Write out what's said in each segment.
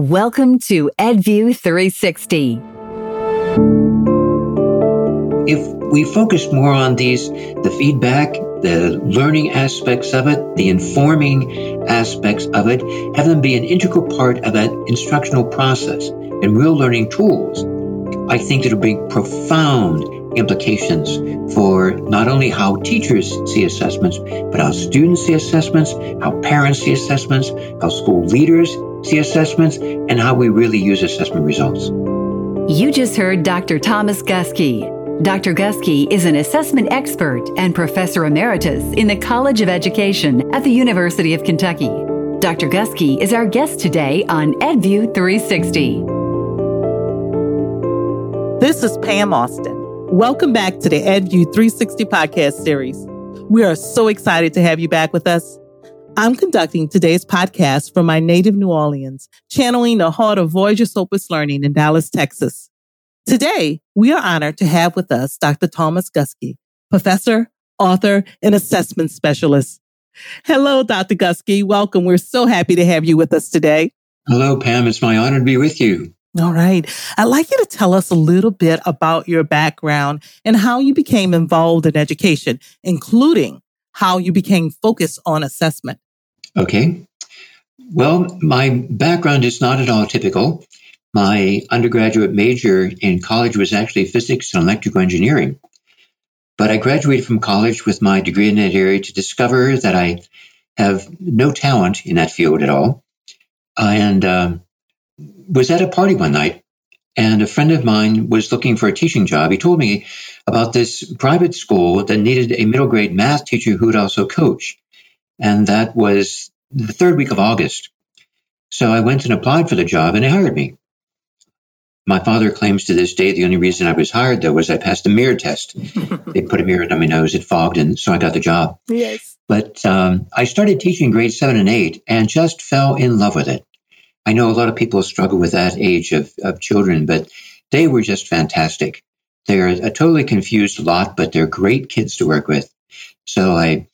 Welcome to EdView 360. If we focus more on these, the feedback, the learning aspects of it, the informing aspects of it, have them be an integral part of that instructional process and real learning tools, I think it'll bring profound implications for not only how teachers see assessments, but how students see assessments, how parents see assessments, how school leaders see assessments, and how we really use assessment results. You just heard Dr. Thomas Guskey. Dr. Guskey is an assessment expert and professor emeritus in the College of Education at the University of Kentucky. Dr. Guskey is our guest today on EdView 360. This is Pam Austin. Welcome back to the EdView 360 podcast series. We are so excited to have you back with us. I'm conducting today's podcast from my native New Orleans, channeling the heart of Voyager Sopris Learning in Dallas, Texas. Today, we are honored to have with us Dr. Thomas Guskey, professor, author, and assessment specialist. Hello, Dr. Guskey. Welcome. We're so happy to have you with us today. Hello, Pam. It's my honor to be with you. All right. I'd like you to tell us a little bit about your background and how you became involved in education, including how you became focused on assessment. Okay. Well, my background is not at all typical. My undergraduate major in college was actually physics and electrical engineering. But I graduated from college with my degree in that area to discover that I have no talent in that field at all. And uh, was at a party one night, and a friend of mine was looking for a teaching job. He told me about this private school that needed a middle grade math teacher who would also coach. And that was the third week of August. So I went and applied for the job and they hired me. My father claims to this day the only reason I was hired, though, was I passed the mirror test. they put a mirror on my nose, it fogged, and so I got the job. Yes. But um, I started teaching grade seven and eight and just fell in love with it. I know a lot of people struggle with that age of, of children, but they were just fantastic. They're a totally confused lot, but they're great kids to work with. So I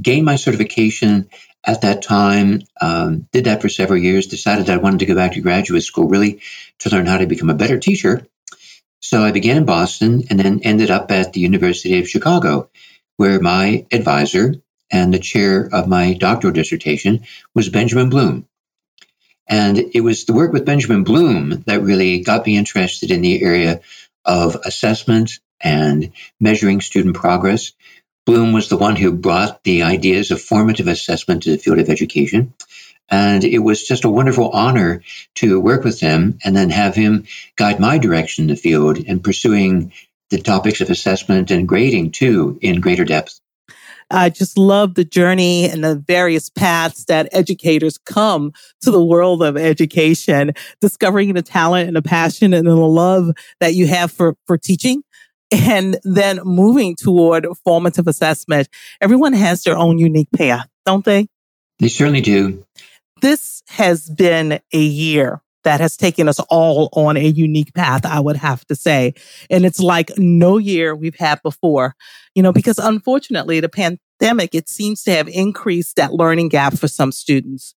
gained my certification at that time, um, did that for several years, decided that I wanted to go back to graduate school really to learn how to become a better teacher. So I began in Boston and then ended up at the University of Chicago, where my advisor and the chair of my doctoral dissertation was Benjamin Bloom. And it was the work with Benjamin Bloom that really got me interested in the area of assessment and measuring student progress. Bloom was the one who brought the ideas of formative assessment to the field of education. And it was just a wonderful honor to work with him and then have him guide my direction in the field and pursuing the topics of assessment and grading too in greater depth. I just love the journey and the various paths that educators come to the world of education, discovering the talent and the passion and the love that you have for, for teaching and then moving toward formative assessment. Everyone has their own unique path, don't they? They certainly do. This has been a year that has taken us all on a unique path, I would have to say. And it's like no year we've had before, you know, because unfortunately the pandemic, it seems to have increased that learning gap for some students.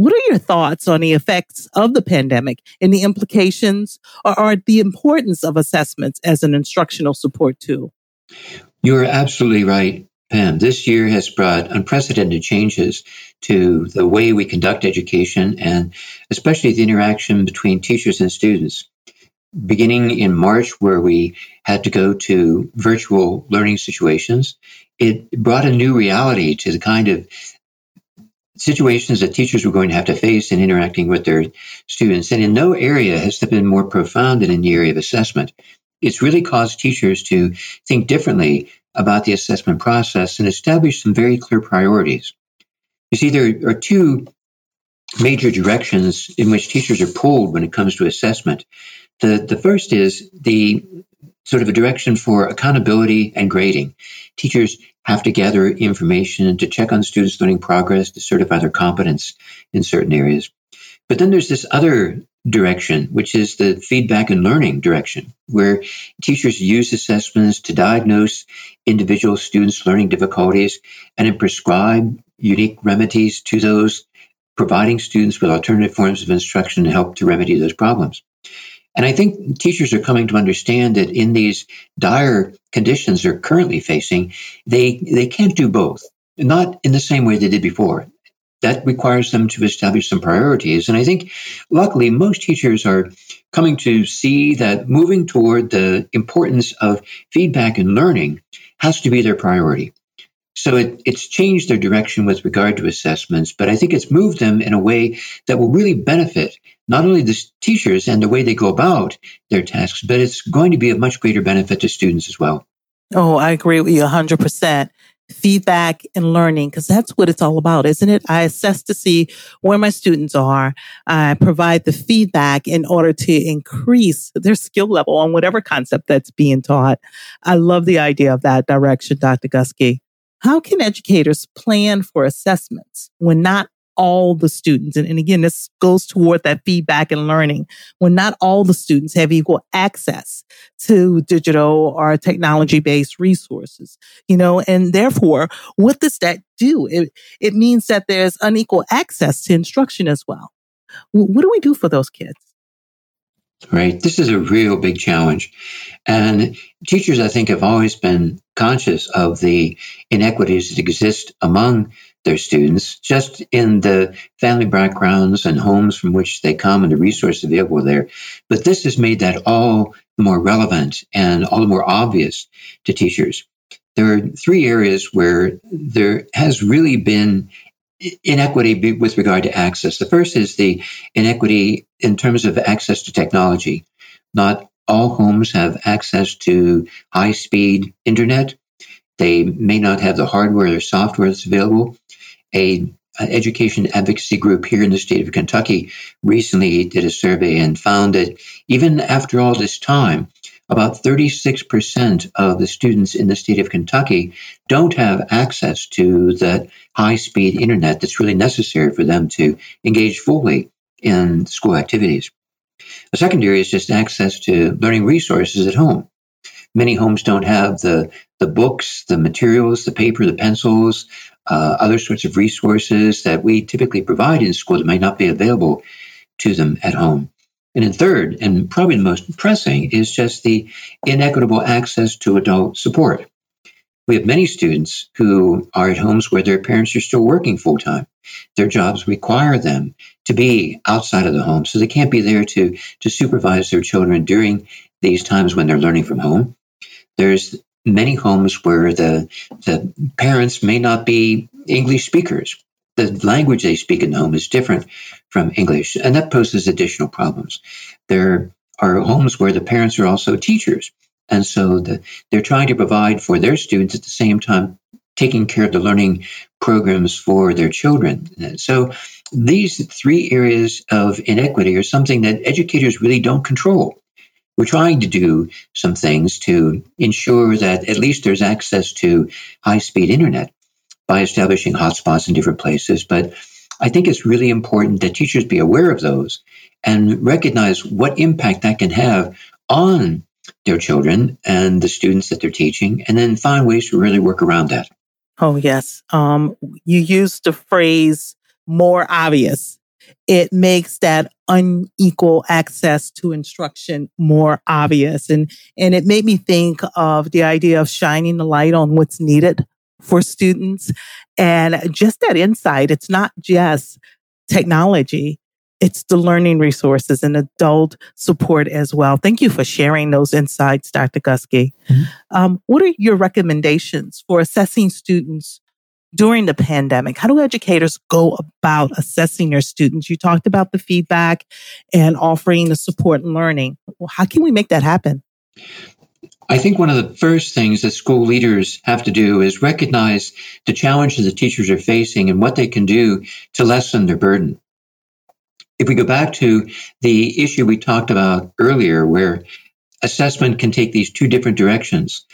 What are your thoughts on the effects of the pandemic and the implications or, or the importance of assessments as an instructional support tool? You're absolutely right. Pam, this year has brought unprecedented changes to the way we conduct education and especially the interaction between teachers and students. Beginning in March, where we had to go to virtual learning situations, it brought a new reality to the kind of situations that teachers were going to have to face in interacting with their students. And in no area has that been more profound than in the area of assessment. It's really caused teachers to think differently about the assessment process and establish some very clear priorities. You see, there are two major directions in which teachers are pulled when it comes to assessment. The, the first is the sort of a direction for accountability and grading. Teachers have to gather information to check on students' learning progress, to certify their competence in certain areas. But then there's this other direction, which is the feedback and learning direction, where teachers use assessments to diagnose individual students' learning difficulties and then prescribe unique remedies to those providing students with alternative forms of instruction to help to remedy those problems. And I think teachers are coming to understand that in these dire conditions they're currently facing, they, they can't do both, not in the same way they did before. That requires them to establish some priorities. And I think, luckily, most teachers are coming to see that moving toward the importance of feedback and learning has to be their priority. So it, it's changed their direction with regard to assessments, but I think it's moved them in a way that will really benefit not only the teachers and the way they go about their tasks, but it's going to be of much greater benefit to students as well. Oh, I agree with you 100%. Feedback and learning, because that's what it's all about, isn't it? I assess to see where my students are. I provide the feedback in order to increase their skill level on whatever concept that's being taught. I love the idea of that direction, Dr. Guskey. How can educators plan for assessments when not all the students, and, and again, this goes toward that feedback and learning, when not all the students have equal access to digital or technology based resources, you know, and therefore, what does that do? It, it means that there's unequal access to instruction as well. What do we do for those kids? Right. This is a real big challenge. And teachers, I think, have always been conscious of the inequities that exist among their students, just in the family backgrounds and homes from which they come and the resources available there. But this has made that all the more relevant and all the more obvious to teachers. There are three areas where there has really been inequity with regard to access. The first is the inequity in terms of access to technology. Not all homes have access to high speed internet. They may not have the hardware or software that's available. A, education advocacy group here in the state of Kentucky recently did a survey and found that even after all this time, about 36% of the students in the state of Kentucky don't have access to that high speed internet that's really necessary for them to engage fully in school activities. A second area is just access to learning resources at home. Many homes don't have the, the books, the materials, the paper, the pencils, uh, other sorts of resources that we typically provide in school that might not be available to them at home. And then third, and probably the most pressing, is just the inequitable access to adult support. We have many students who are at homes where their parents are still working full time. Their jobs require them to be outside of the home, so they can't be there to, to supervise their children during these times when they're learning from home. There's many homes where the, the parents may not be English speakers the language they speak in the home is different from English, and that poses additional problems. There are homes where the parents are also teachers, and so the, they're trying to provide for their students at the same time taking care of the learning programs for their children. So these three areas of inequity are something that educators really don't control. We're trying to do some things to ensure that at least there's access to high speed internet by establishing hotspots in different places. But I think it's really important that teachers be aware of those and recognize what impact that can have on their children and the students that they're teaching, and then find ways to really work around that. Oh, yes. Um, you used the phrase more obvious. It makes that unequal access to instruction more obvious. And, and it made me think of the idea of shining the light on what's needed for students. And just that insight, it's not just technology, it's the learning resources and adult support as well. Thank you for sharing those insights, Dr. Guskey. Mm-hmm. Um, what are your recommendations for assessing students during the pandemic? How do educators go about assessing their students? You talked about the feedback and offering the support and learning. How can we make that happen? I think one of the first things that school leaders have to do is recognize the challenges that teachers are facing and what they can do to lessen their burden. If we go back to the issue we talked about earlier, where assessment can take these two different directions,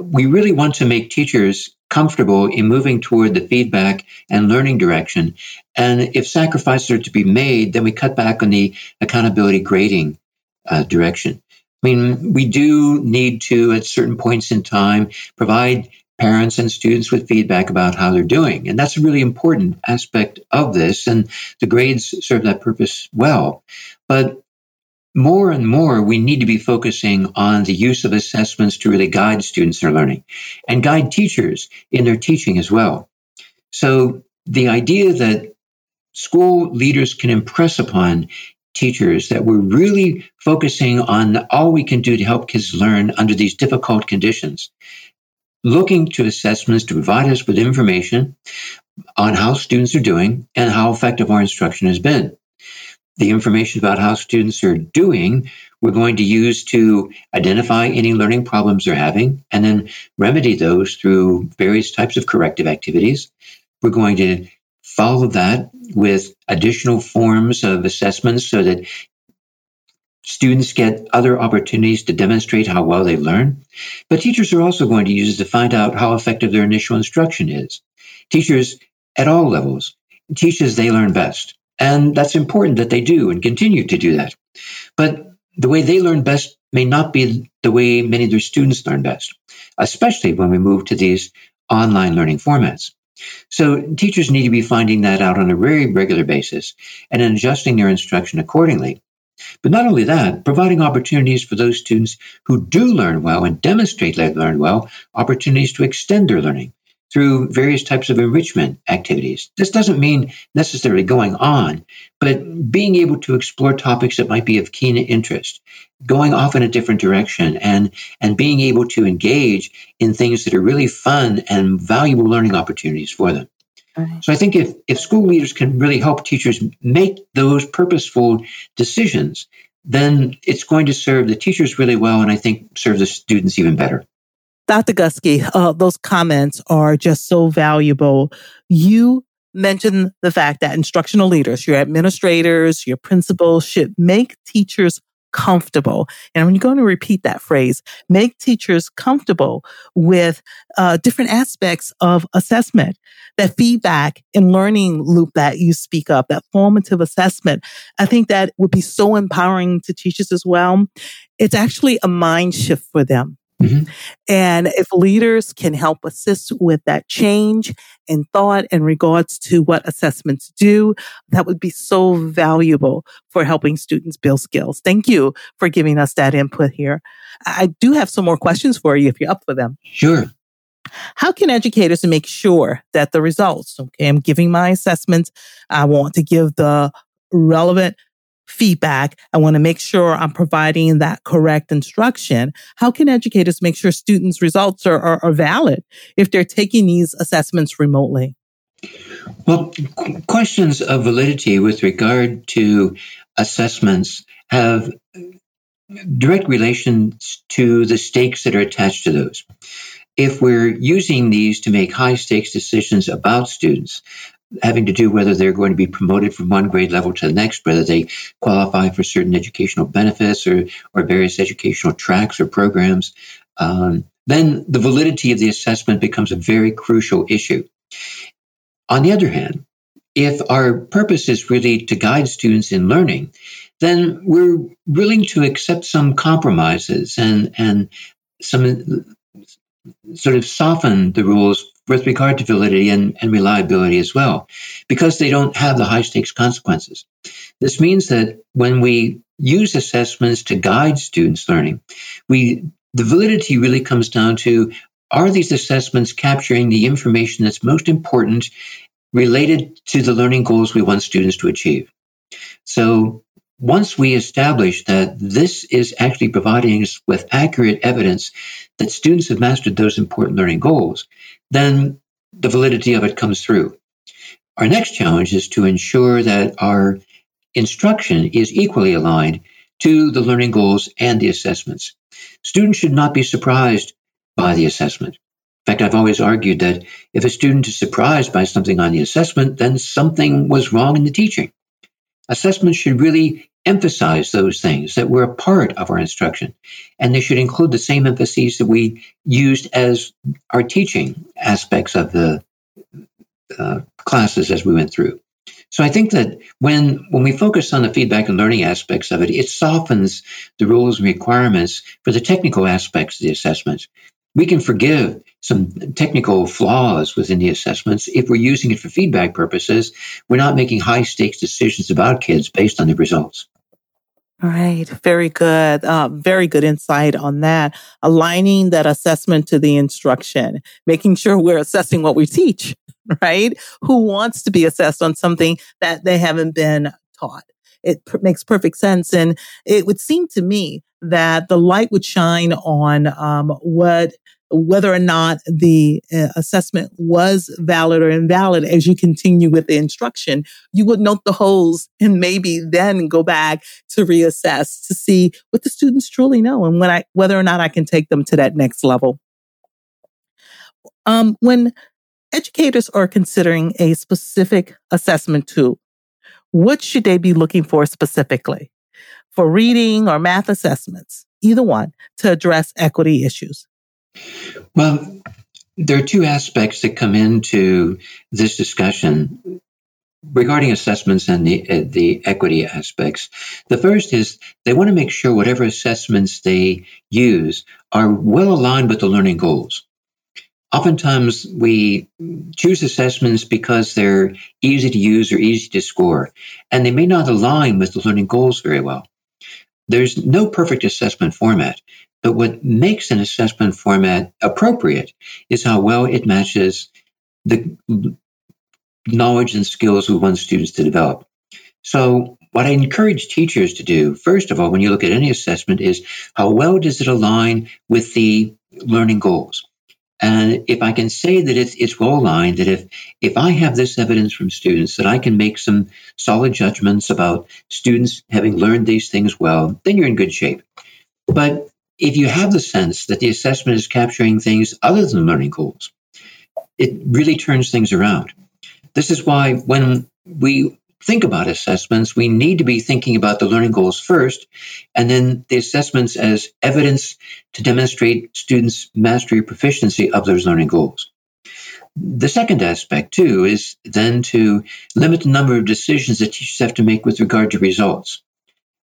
we really want to make teachers comfortable in moving toward the feedback and learning direction. And if sacrifices are to be made, then we cut back on the accountability grading uh, direction. I mean, we do need to, at certain points in time, provide parents and students with feedback about how they're doing. And that's a really important aspect of this. And the grades serve that purpose well. But more and more, we need to be focusing on the use of assessments to really guide students in their learning and guide teachers in their teaching as well. So the idea that school leaders can impress upon teachers that we're really focusing on all we can do to help kids learn under these difficult conditions looking to assessments to provide us with information on how students are doing and how effective our instruction has been. The information about how students are doing, we're going to use to identify any learning problems they're having and then remedy those through various types of corrective activities. We're going to follow that with additional forms of assessments so that Students get other opportunities to demonstrate how well they learn, but teachers are also going to use to find out how effective their initial instruction is. Teachers at all levels teach as they learn best, and that's important that they do and continue to do that. But the way they learn best may not be the way many of their students learn best, especially when we move to these online learning formats. So teachers need to be finding that out on a very regular basis and adjusting their instruction accordingly but not only that, providing opportunities for those students who do learn well and demonstrate they learn well, opportunities to extend their learning through various types of enrichment activities. This doesn't mean necessarily going on, but being able to explore topics that might be of keen interest, going off in a different direction and, and being able to engage in things that are really fun and valuable learning opportunities for them. Right. So I think if, if school leaders can really help teachers make those purposeful decisions, then it's going to serve the teachers really well and I think serve the students even better. Dr. Guskey, uh, those comments are just so valuable. You mentioned the fact that instructional leaders, your administrators, your principals should make teachers comfortable. And you're going to repeat that phrase, make teachers comfortable with uh, different aspects of assessment, that feedback and learning loop that you speak of, that formative assessment. I think that would be so empowering to teachers as well. It's actually a mind shift for them. Mm-hmm. And if leaders can help assist with that change in thought in regards to what assessments do, that would be so valuable for helping students build skills. Thank you for giving us that input here. I do have some more questions for you if you're up for them. Sure. How can educators make sure that the results, okay, I'm giving my assessments. I want to give the relevant feedback. I want to make sure I'm providing that correct instruction. How can educators make sure students' results are, are, are valid if they're taking these assessments remotely? Well, questions of validity with regard to assessments have direct relations to the stakes that are attached to those. If we're using these to make high stakes decisions about students, having to do whether they're going to be promoted from one grade level to the next, whether they qualify for certain educational benefits or, or various educational tracks or programs, um, then the validity of the assessment becomes a very crucial issue. On the other hand, if our purpose is really to guide students in learning, then we're willing to accept some compromises and, and some sort of soften the rules with regard to validity and, and reliability as well, because they don't have the high stakes consequences. This means that when we use assessments to guide students' learning, we the validity really comes down to are these assessments capturing the information that's most important related to the learning goals we want students to achieve? So once we establish that this is actually providing us with accurate evidence that students have mastered those important learning goals, then the validity of it comes through. Our next challenge is to ensure that our instruction is equally aligned to the learning goals and the assessments. Students should not be surprised by the assessment. In fact, I've always argued that if a student is surprised by something on the assessment, then something was wrong in the teaching. Assessments should really emphasize those things that were a part of our instruction. And they should include the same emphases that we used as our teaching aspects of the uh, classes as we went through. So I think that when when we focus on the feedback and learning aspects of it, it softens the rules and requirements for the technical aspects of the assessment. We can forgive some technical flaws within the assessments if we're using it for feedback purposes. We're not making high stakes decisions about kids based on the results. All right. Very good. Uh, very good insight on that. Aligning that assessment to the instruction, making sure we're assessing what we teach, right? Who wants to be assessed on something that they haven't been taught? It p- makes perfect sense. And it would seem to me that the light would shine on um, what whether or not the uh, assessment was valid or invalid as you continue with the instruction, you would note the holes and maybe then go back to reassess to see what the students truly know and when I, whether or not I can take them to that next level. Um, when educators are considering a specific assessment tool, what should they be looking for specifically? For reading or math assessments, either one, to address equity issues? Well, there are two aspects that come into this discussion regarding assessments and the uh, the equity aspects. The first is they want to make sure whatever assessments they use are well aligned with the learning goals. Oftentimes, we choose assessments because they're easy to use or easy to score, and they may not align with the learning goals very well. There's no perfect assessment format. But what makes an assessment format appropriate is how well it matches the knowledge and skills we want students to develop. So what I encourage teachers to do, first of all, when you look at any assessment is how well does it align with the learning goals? And if I can say that it's, it's well aligned, that if, if I have this evidence from students that I can make some solid judgments about students having learned these things well, then you're in good shape. But if you have the sense that the assessment is capturing things other than learning goals, it really turns things around. This is why when we think about assessments, we need to be thinking about the learning goals first, and then the assessments as evidence to demonstrate students' mastery proficiency of those learning goals. The second aspect, too, is then to limit the number of decisions that teachers have to make with regard to results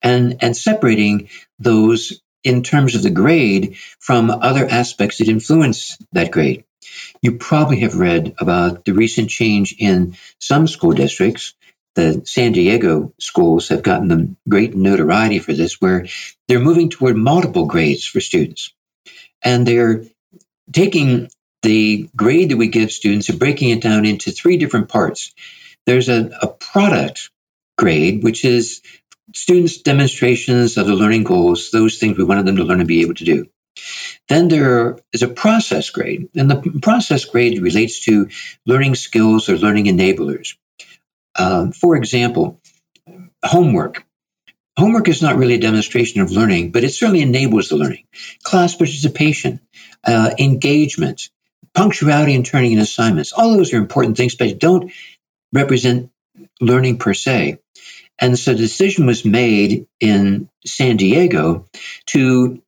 and, and separating those in terms of the grade from other aspects that influence that grade. You probably have read about the recent change in some school districts. The San Diego schools have gotten them great notoriety for this, where they're moving toward multiple grades for students. And they're taking the grade that we give students and breaking it down into three different parts. There's a, a product grade, which is students' demonstrations of the learning goals, those things we wanted them to learn and be able to do. Then there is a process grade, and the process grade relates to learning skills or learning enablers. Uh, for example, homework. Homework is not really a demonstration of learning, but it certainly enables the learning. Class participation, uh, engagement, punctuality and turning in assignments, all those are important things, but don't represent learning per se. And so the decision was made in San Diego to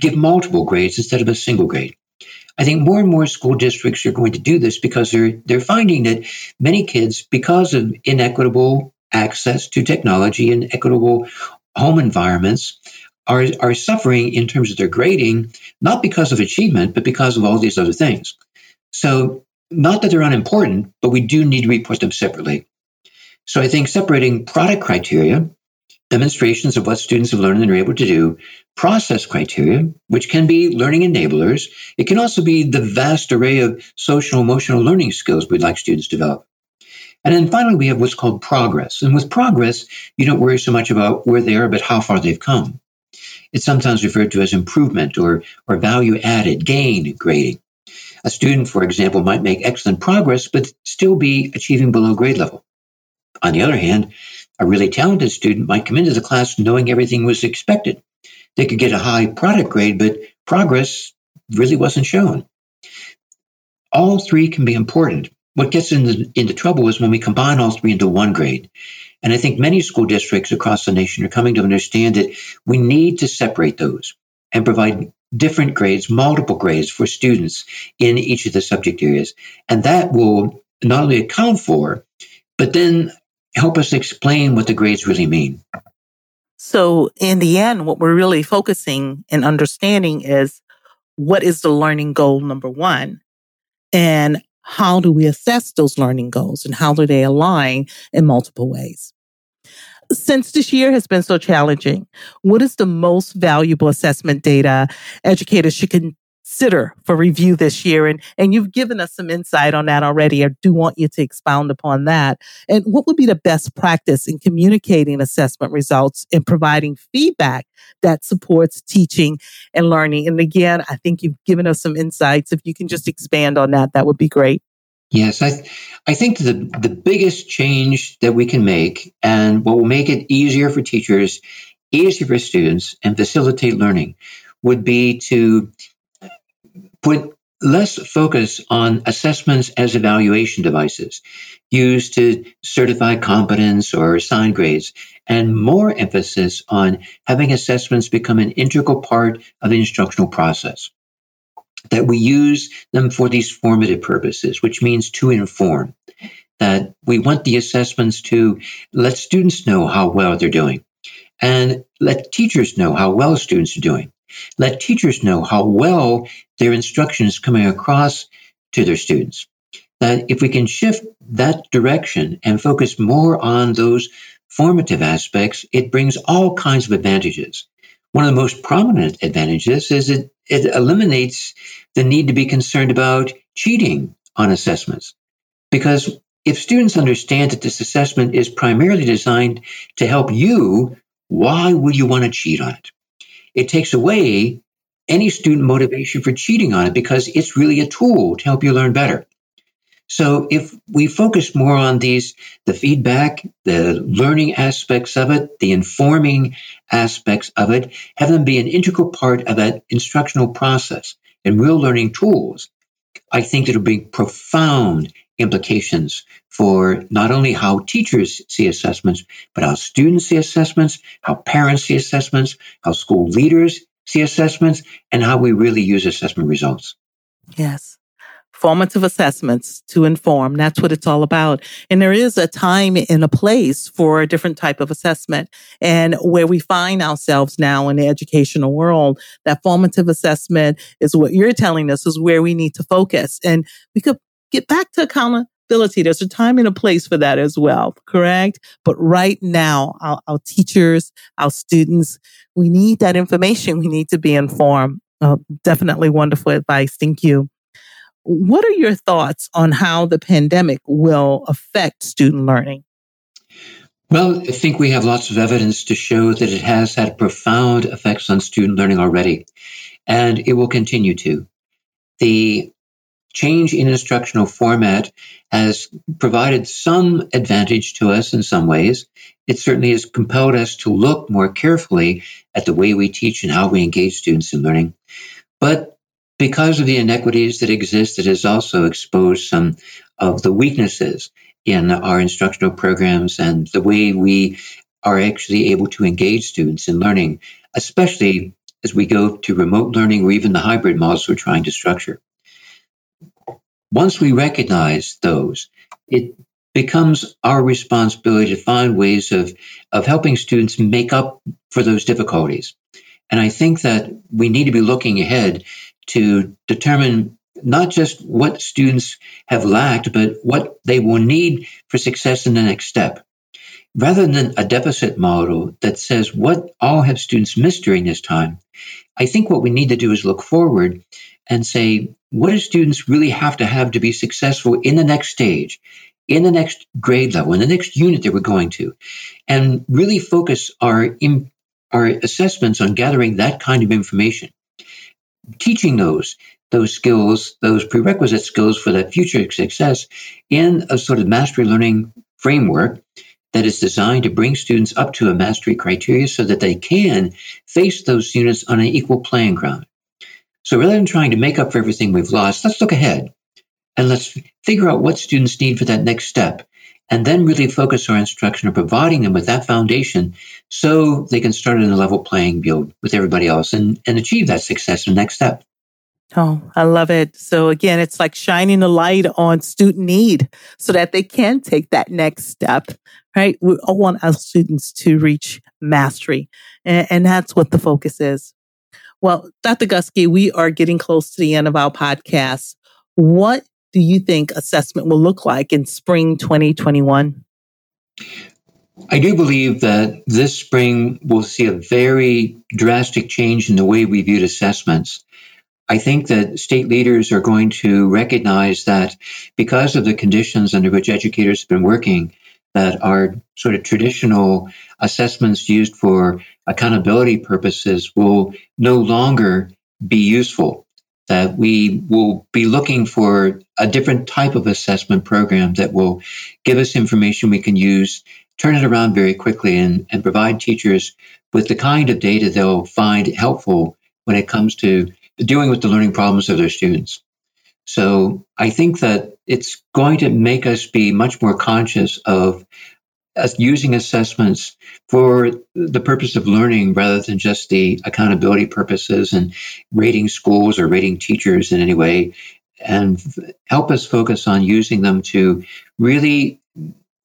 give multiple grades instead of a single grade. I think more and more school districts are going to do this because they're they're finding that many kids, because of inequitable access to technology and equitable home environments, are are suffering in terms of their grading, not because of achievement, but because of all these other things. So not that they're unimportant, but we do need to report them separately. So I think separating product criteria, demonstrations of what students have learned and are able to do, process criteria, which can be learning enablers. It can also be the vast array of social emotional learning skills we'd like students to develop. And then finally, we have what's called progress. And with progress, you don't worry so much about where they are, but how far they've come. It's sometimes referred to as improvement or, or value added, gain grading. A student, for example, might make excellent progress, but still be achieving below grade level. On the other hand, a really talented student might come into the class knowing everything was expected. They could get a high product grade, but progress really wasn't shown. All three can be important. What gets into, into trouble is when we combine all three into one grade. And I think many school districts across the nation are coming to understand that we need to separate those and provide different grades, multiple grades for students in each of the subject areas. And that will not only account for, but then help us explain what the grades really mean. So, in the end, what we're really focusing and understanding is what is the learning goal number one? And how do we assess those learning goals and how do they align in multiple ways? Since this year has been so challenging, what is the most valuable assessment data educators should consider for review this year? And, and you've given us some insight on that already. I do want you to expound upon that. And what would be the best practice in communicating assessment results and providing feedback that supports teaching and learning? And again, I think you've given us some insights. If you can just expand on that, that would be great. Yes, I, I think the, the biggest change that we can make and what will make it easier for teachers, easier for students, and facilitate learning would be to put less focus on assessments as evaluation devices used to certify competence or assign grades, and more emphasis on having assessments become an integral part of the instructional process that we use them for these formative purposes, which means to inform. That we want the assessments to let students know how well they're doing and let teachers know how well students are doing. Let teachers know how well their instruction is coming across to their students. That if we can shift that direction and focus more on those formative aspects, it brings all kinds of advantages. One of the most prominent advantages is it, it eliminates the need to be concerned about cheating on assessments. Because if students understand that this assessment is primarily designed to help you, why would you want to cheat on it? It takes away any student motivation for cheating on it because it's really a tool to help you learn better. So if we focus more on these, the feedback, the learning aspects of it, the informing aspects of it, have them be an integral part of that instructional process and real learning tools, I think it'll bring profound implications for not only how teachers see assessments, but how students see assessments, how parents see assessments, how school leaders see assessments, and how we really use assessment results. Yes formative assessments to inform. That's what it's all about. And there is a time and a place for a different type of assessment. And where we find ourselves now in the educational world, that formative assessment is what you're telling us is where we need to focus. And we could get back to accountability. There's a time and a place for that as well, correct? But right now, our, our teachers, our students, we need that information. We need to be informed. Uh, definitely wonderful advice. Thank you. What are your thoughts on how the pandemic will affect student learning? Well, I think we have lots of evidence to show that it has had profound effects on student learning already, and it will continue to. The change in instructional format has provided some advantage to us in some ways. It certainly has compelled us to look more carefully at the way we teach and how we engage students in learning. But because of the inequities that exist, it has also exposed some of the weaknesses in our instructional programs and the way we are actually able to engage students in learning, especially as we go to remote learning or even the hybrid models we're trying to structure. Once we recognize those, it becomes our responsibility to find ways of, of helping students make up for those difficulties. And I think that we need to be looking ahead to determine not just what students have lacked, but what they will need for success in the next step. Rather than a deficit model that says what all have students missed during this time, I think what we need to do is look forward and say, what do students really have to have to be successful in the next stage, in the next grade level, in the next unit that we're going to, and really focus our, our assessments on gathering that kind of information teaching those those skills, those prerequisite skills for that future success in a sort of mastery learning framework that is designed to bring students up to a mastery criteria so that they can face those units on an equal playing ground. So rather than trying to make up for everything we've lost, let's look ahead and let's figure out what students need for that next step and then really focus our instruction on providing them with that foundation so they can start in a level playing field with everybody else and, and achieve that success in the next step. Oh, I love it. So again, it's like shining a light on student need so that they can take that next step, right? We all want our students to reach mastery. And, and that's what the focus is. Well, Dr. Guskey, we are getting close to the end of our podcast. What do you think assessment will look like in spring 2021? I do believe that this spring we'll see a very drastic change in the way we viewed assessments. I think that state leaders are going to recognize that because of the conditions under which educators have been working, that our sort of traditional assessments used for accountability purposes will no longer be useful. That we will be looking for a different type of assessment program that will give us information we can use, turn it around very quickly, and, and provide teachers with the kind of data they'll find helpful when it comes to dealing with the learning problems of their students. So I think that it's going to make us be much more conscious of uh, using assessments for the purpose of learning rather than just the accountability purposes and rating schools or rating teachers in any way and help us focus on using them to really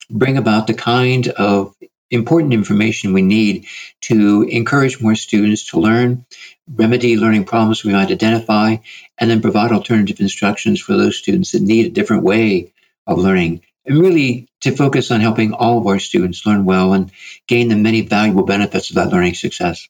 bring about the kind of important information we need to encourage more students to learn, remedy learning problems we might identify, and then provide alternative instructions for those students that need a different way of learning. And really to focus on helping all of our students learn well and gain the many valuable benefits of that learning success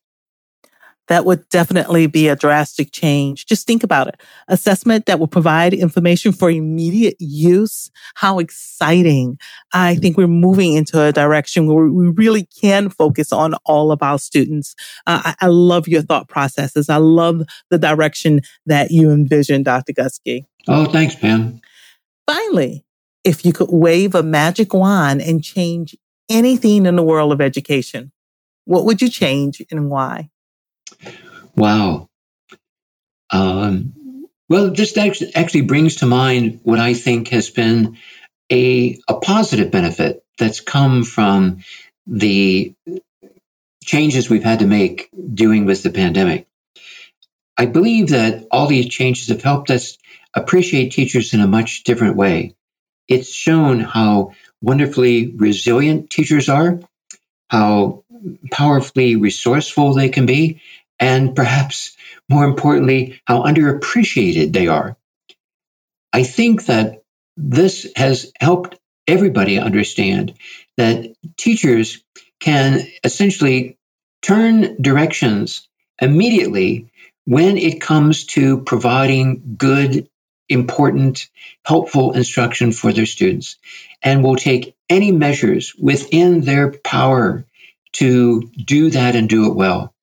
that would definitely be a drastic change. Just think about it. Assessment that will provide information for immediate use. How exciting. I think we're moving into a direction where we really can focus on all of our students. Uh, I, I, love your thought processes. I love the direction that you envision, Dr. Guskey. Oh, thanks, Pam. Finally, if you could wave a magic wand and change anything in the world of education, what would you change and why? Wow. Um, well, this actually brings to mind what I think has been a, a positive benefit that's come from the changes we've had to make dealing with the pandemic. I believe that all these changes have helped us appreciate teachers in a much different way. It's shown how wonderfully resilient teachers are, how powerfully resourceful they can be, and perhaps more importantly, how underappreciated they are. I think that this has helped everybody understand that teachers can essentially turn directions immediately when it comes to providing good, important, helpful instruction for their students and will take any measures within their power to do that and do it well.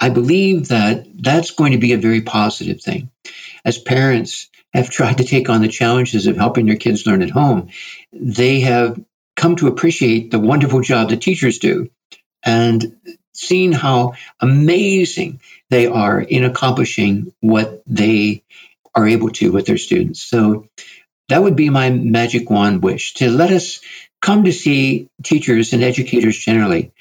I believe that that's going to be a very positive thing. As parents have tried to take on the challenges of helping their kids learn at home, they have come to appreciate the wonderful job that teachers do and seen how amazing they are in accomplishing what they are able to with their students. So that would be my magic wand wish to let us come to see teachers and educators generally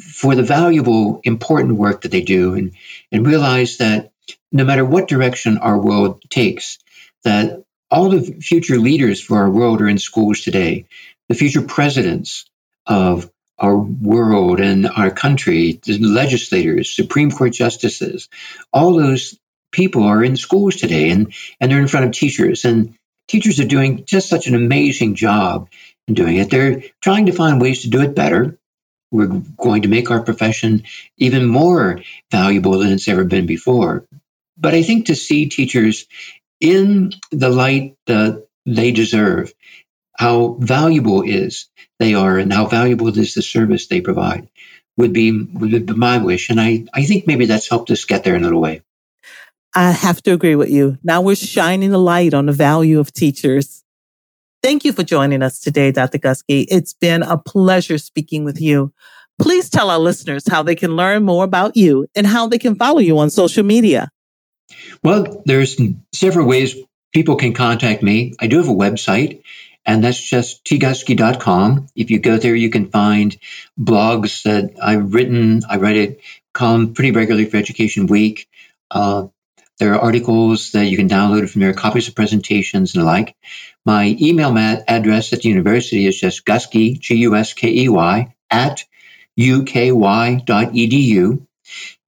for the valuable, important work that they do and, and realize that no matter what direction our world takes, that all the future leaders for our world are in schools today. The future presidents of our world and our country, the legislators, Supreme Court justices, all those people are in schools today and, and they're in front of teachers. And teachers are doing just such an amazing job in doing it. They're trying to find ways to do it better. We're going to make our profession even more valuable than it's ever been before. But I think to see teachers in the light that they deserve, how valuable is they are and how valuable is the service they provide would be, would be my wish. And I, I think maybe that's helped us get there in a little way. I have to agree with you. Now we're shining a light on the value of teachers. Thank you for joining us today, Dr. Guskey. It's been a pleasure speaking with you. Please tell our listeners how they can learn more about you and how they can follow you on social media. Well, there's several ways people can contact me. I do have a website, and that's just tguskey.com. If you go there, you can find blogs that I've written. I write a column pretty regularly for Education Week. Uh, there are articles that you can download from there, copies of presentations and the like. My email address at the university is just Guskey, G U S K E Y, at uky.edu.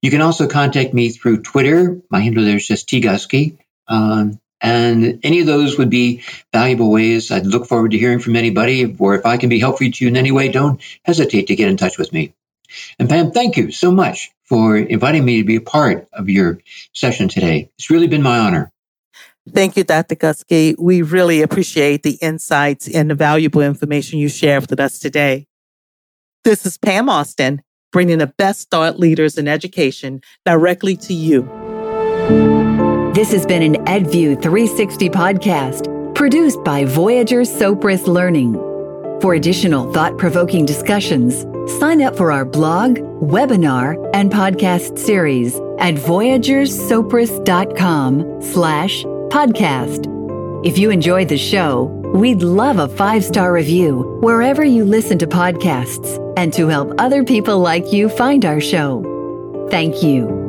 You can also contact me through Twitter. My handle there is just tguskey. Um, and any of those would be valuable ways. I'd look forward to hearing from anybody, or if I can be helpful to you in any way, don't hesitate to get in touch with me. And Pam, thank you so much for inviting me to be a part of your session today. It's really been my honor. Thank you, Dr. Guskey. We really appreciate the insights and the valuable information you shared with us today. This is Pam Austin, bringing the best thought leaders in education directly to you. This has been an EdView 360 podcast produced by Voyager Sopris Learning. For additional thought provoking discussions, sign up for our blog, webinar, and podcast series at voyagersopris.com slash podcast. If you enjoyed the show, we'd love a five star review wherever you listen to podcasts and to help other people like you find our show. Thank you.